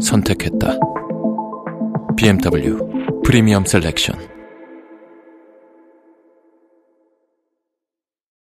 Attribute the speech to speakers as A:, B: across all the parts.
A: 선택했다. BMW 프리미엄 셀렉션.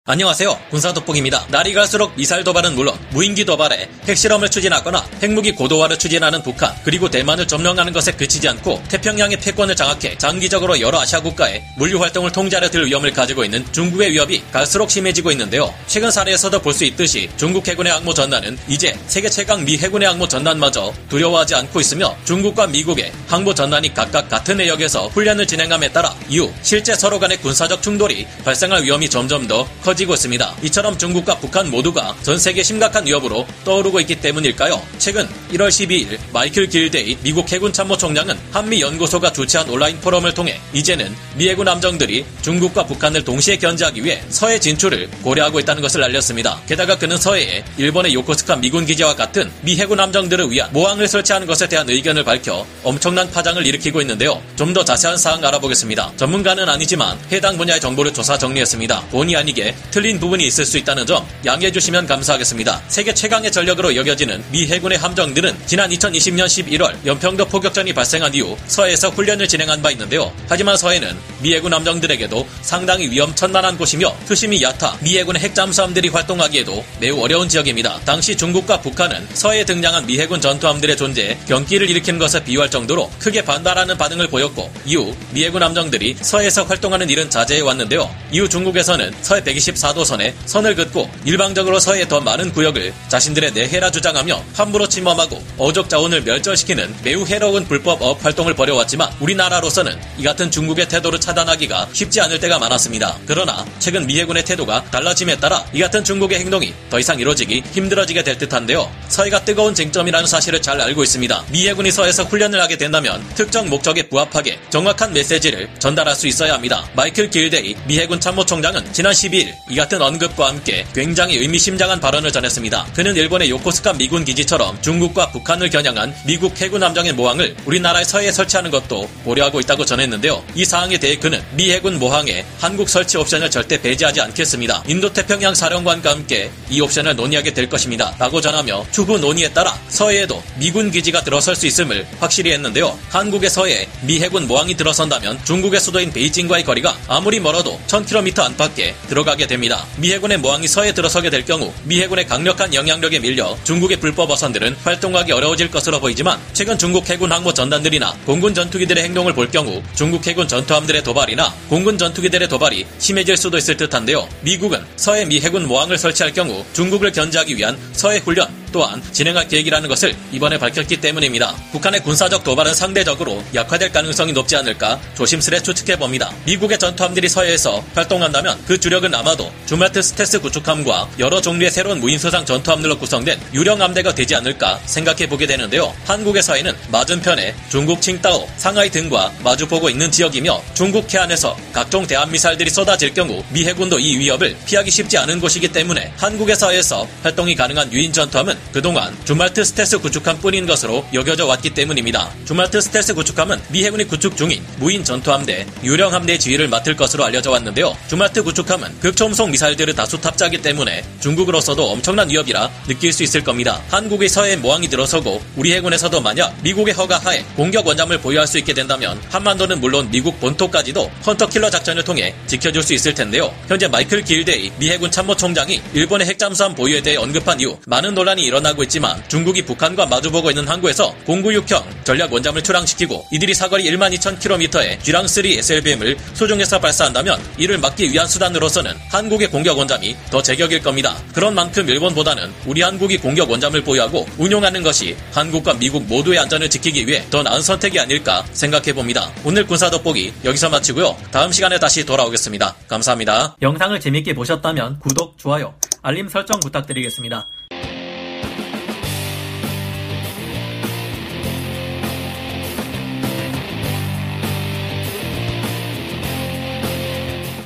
B: 안녕하세요. 군사 돋보기입니다. 날이 갈수록 미사일 도발은 물론 무인기 도발에 핵실험을 추진하거나 핵무기 고도화를 추진하는 북한 그리고 대만을 점령하는 것에 그치지 않고 태평양의 패권을 장악해 장기적으로 여러 아시아 국가의 물류 활동을 통제하려 들 위험을 가지고 있는 중국의 위협이 갈수록 심해지고 있는데요. 최근 사례에서도 볼 수 있듯이 중국 해군의 항모 전단은 이제 세계 최강 미 해군의 항모 전단마저 두려워하지 않고 있으며 중국과 미국의 항모 전단이 각각 같은 해역에서 훈련을 진행함에 따라 이후 실제 서로 간의 군사적 충돌이 발생할 위험이 점점 더 커. 커지고 있습니다. 이처럼 중국과 북한 모두가 전 세계 심각한 위협으로 떠오르고 있기 때문일까요? 최근 1월 12일 마이클 길데이 미국 해군 참모총장은 한미 연구소가 주최한 온라인 포럼을 통해 이제는 미 해군 함정들이 중국과 북한을 동시에 견제하기 위해 서해 진출을 고려하고 있다는 것을 알렸습니다. 게다가 그는 서해에 일본의 요코스카 미군 기지와 같은 미 해군 함정들을 위한 모항을 설치하는 것에 대한 의견을 밝혀 엄청난 파장을 일으키고 있는데요. 좀 더 자세한 사항 알아보겠습니다. 전문가는 아니지만 해당 분야의 정보를 조사 정리했습니다. 본의 아니게 틀린 부분이 있을 수 있다는 점 양해해 주시면 감사하겠습니다. 세계 최강의 전력으로 여겨지는 미 해군의 함정 들은 지난 2020년 11월 연평도 포격전이 발생한 이후 서해에서 훈련을 진행한 바 있는데요. 하지만 서해는 미 해군 함정들에게도 상당히 위험천만한 곳이며 수심이 얕아 미 해군의 핵잠수함들이 활동하기에도 매우 어려운 지역입니다. 당시 중국과 북한은 서해에 등장한 미 해군 전투함들의 존재에 경기를 일으키는 것에 비유할 정도로 크게 반발하는 반응을 보였고 이후 미 해군 함정들이 서해에서 활동하는 일은 자제해 왔는데요. 이후 중국에서는 서해 120 4도선에 선을 긋고 일방적으로 서해 더 많은 구역을 자신들의 내해라 주장하며 함부로 침범하고 어족 자원을 멸절시키는 매우 해로운 불법 어업 활동을 벌여왔지만 우리나라로서는 이 같은 중국의 태도를 차단하기가 쉽지 않을 때가 많았습니다. 그러나 최근 미 해군의 태도가 달라짐에 따라 이 같은 중국의 행동이 더 이상 이루어지기 힘들어지게 될 듯한데요. 서해가 뜨거운 쟁점이라는 사실을 잘 알고 있습니다. 미 해군이 서해에서 훈련을 하게 된다면 특정 목적에 부합하게 정확한 메시지를 전달할 수 있어야 합니다. 마이클 길데이 미 해군 참모총장은 지난 12일 이 같은 언급과 함께 굉장히 의미심장한 발언을 전했습니다. 그는 일본의 요코스카 미군 기지처럼 중국 과 북한을 겨냥한 미국 해군 함정의 모항을 우리나라의 서해에 설치하는 것도 고려하고 있다고 전했는데요. 이 사항에 대해 그는 미 해군 모항에 한국 설치 옵션을 절대 배제하지 않겠습니다. 인도태평양 사령관과 함께 이 옵션을 논의하게 될 것입니다. 라고 전하며 추후 논의에 따라 서해에도 미군 기지가 들어설 수 있음을 확실히 했는데요. 한국의 서해에 미 해군 모항이 들어선다면 중국의 수도인 베이징과의 거리가 아무리 멀어도 1000km 안팎에 들어가게 됩니다. 미 해군의 모항이 서해 들어서게 될 경우 미 해군의 강력한 영향력에 밀려 중국의 불법 어선들은 활동 하기 어려워질 것으로 보이지만 최근 중국 해군 항모 전단들이나 공군 전투기들의 행동을 볼 경우 중국 해군 전투함들의 도발이나 공군 전투기들의 도발이 심해질 수도 있을 듯한데요. 미국은 서해 미 해군 모항을 설치할 경우 중국을 견제하기 위한 서해 훈련 또한 진행할 계획이라는 것을 이번에 밝혔기 때문입니다. 북한의 군사적 도발은 상대적으로 약화될 가능성이 높지 않을까 조심스레 추측해 봅니다. 미국의 전투함들이 서해에서 활동한다면 그 주력은 아마도 줌월트 스텔스 구축함과 여러 종류의 새로운 무인수상 전투함들로 구성된 유령 함대가 되지 않을까 생각해 보게 되는데요. 한국의 서해는 맞은편에 중국 칭따오, 상하이 등과 마주보고 있는 지역이며 중국 해안에서 각종 대함 미사일들이 쏟아질 경우 미 해군도 이 위협을 피하기 쉽지 않은 곳이기 때문에 한국의 서해에서 활동이 가능한 유인 전투함은 그동안 줌월트 스텔스 구축함 뿐인 것으로 여겨져 왔기 때문입니다. 줌월트 스텔스 구축함은 미 해군이 구축 중인 무인 전투함대 유령 함대 지휘를 맡을 것으로 알려져 왔는데요. 줌월트 구축함은 극초음속 미사일들을 다수 탑재하기 때문에 중국으로서도 엄청난 위협이라 느낄 수 있을 겁니다. 한국의 서해 모항이 들어서고 우리 해군에서도 만약 미국의 허가하에 공격 원잠을 보유할 수 있게 된다면 한반도는 물론 미국 본토까지도 hunter killer 작전을 통해 지켜줄 수 있을 텐데요. 현재 마이클 길데이 미 해군 참모총장이 일본의 핵잠수함 보유에 대해 언급한 이후 많은 논란이 일어 나고 있지만 중국이 북한과 마주보고 있는 항구에서 096형 전략 원잠을 출항시키고 이들이 사거리 1만 2천 킬로미터의 쥐랑3 SLBM을 수중에서 발사한다면 이를 막기 위한 수단으로서는 한국의 공격 원잠이 더 제격일 겁니다. 그런 만큼 일본보다는 우리 한국이 공격 원잠을 보유하고 운용하는 것이 한국과 미국 모두의 안전을 지키기 위해 더 나은 선택이 아닐까 생각해 봅니다. 오늘 군사 돋보기 여기서 마치고요. 다음 시간에 다시 돌아오겠습니다. 감사합니다.
C: 영상을 재밌게 보셨다면 구독, 좋아요, 알림 설정 부탁드리겠습니다.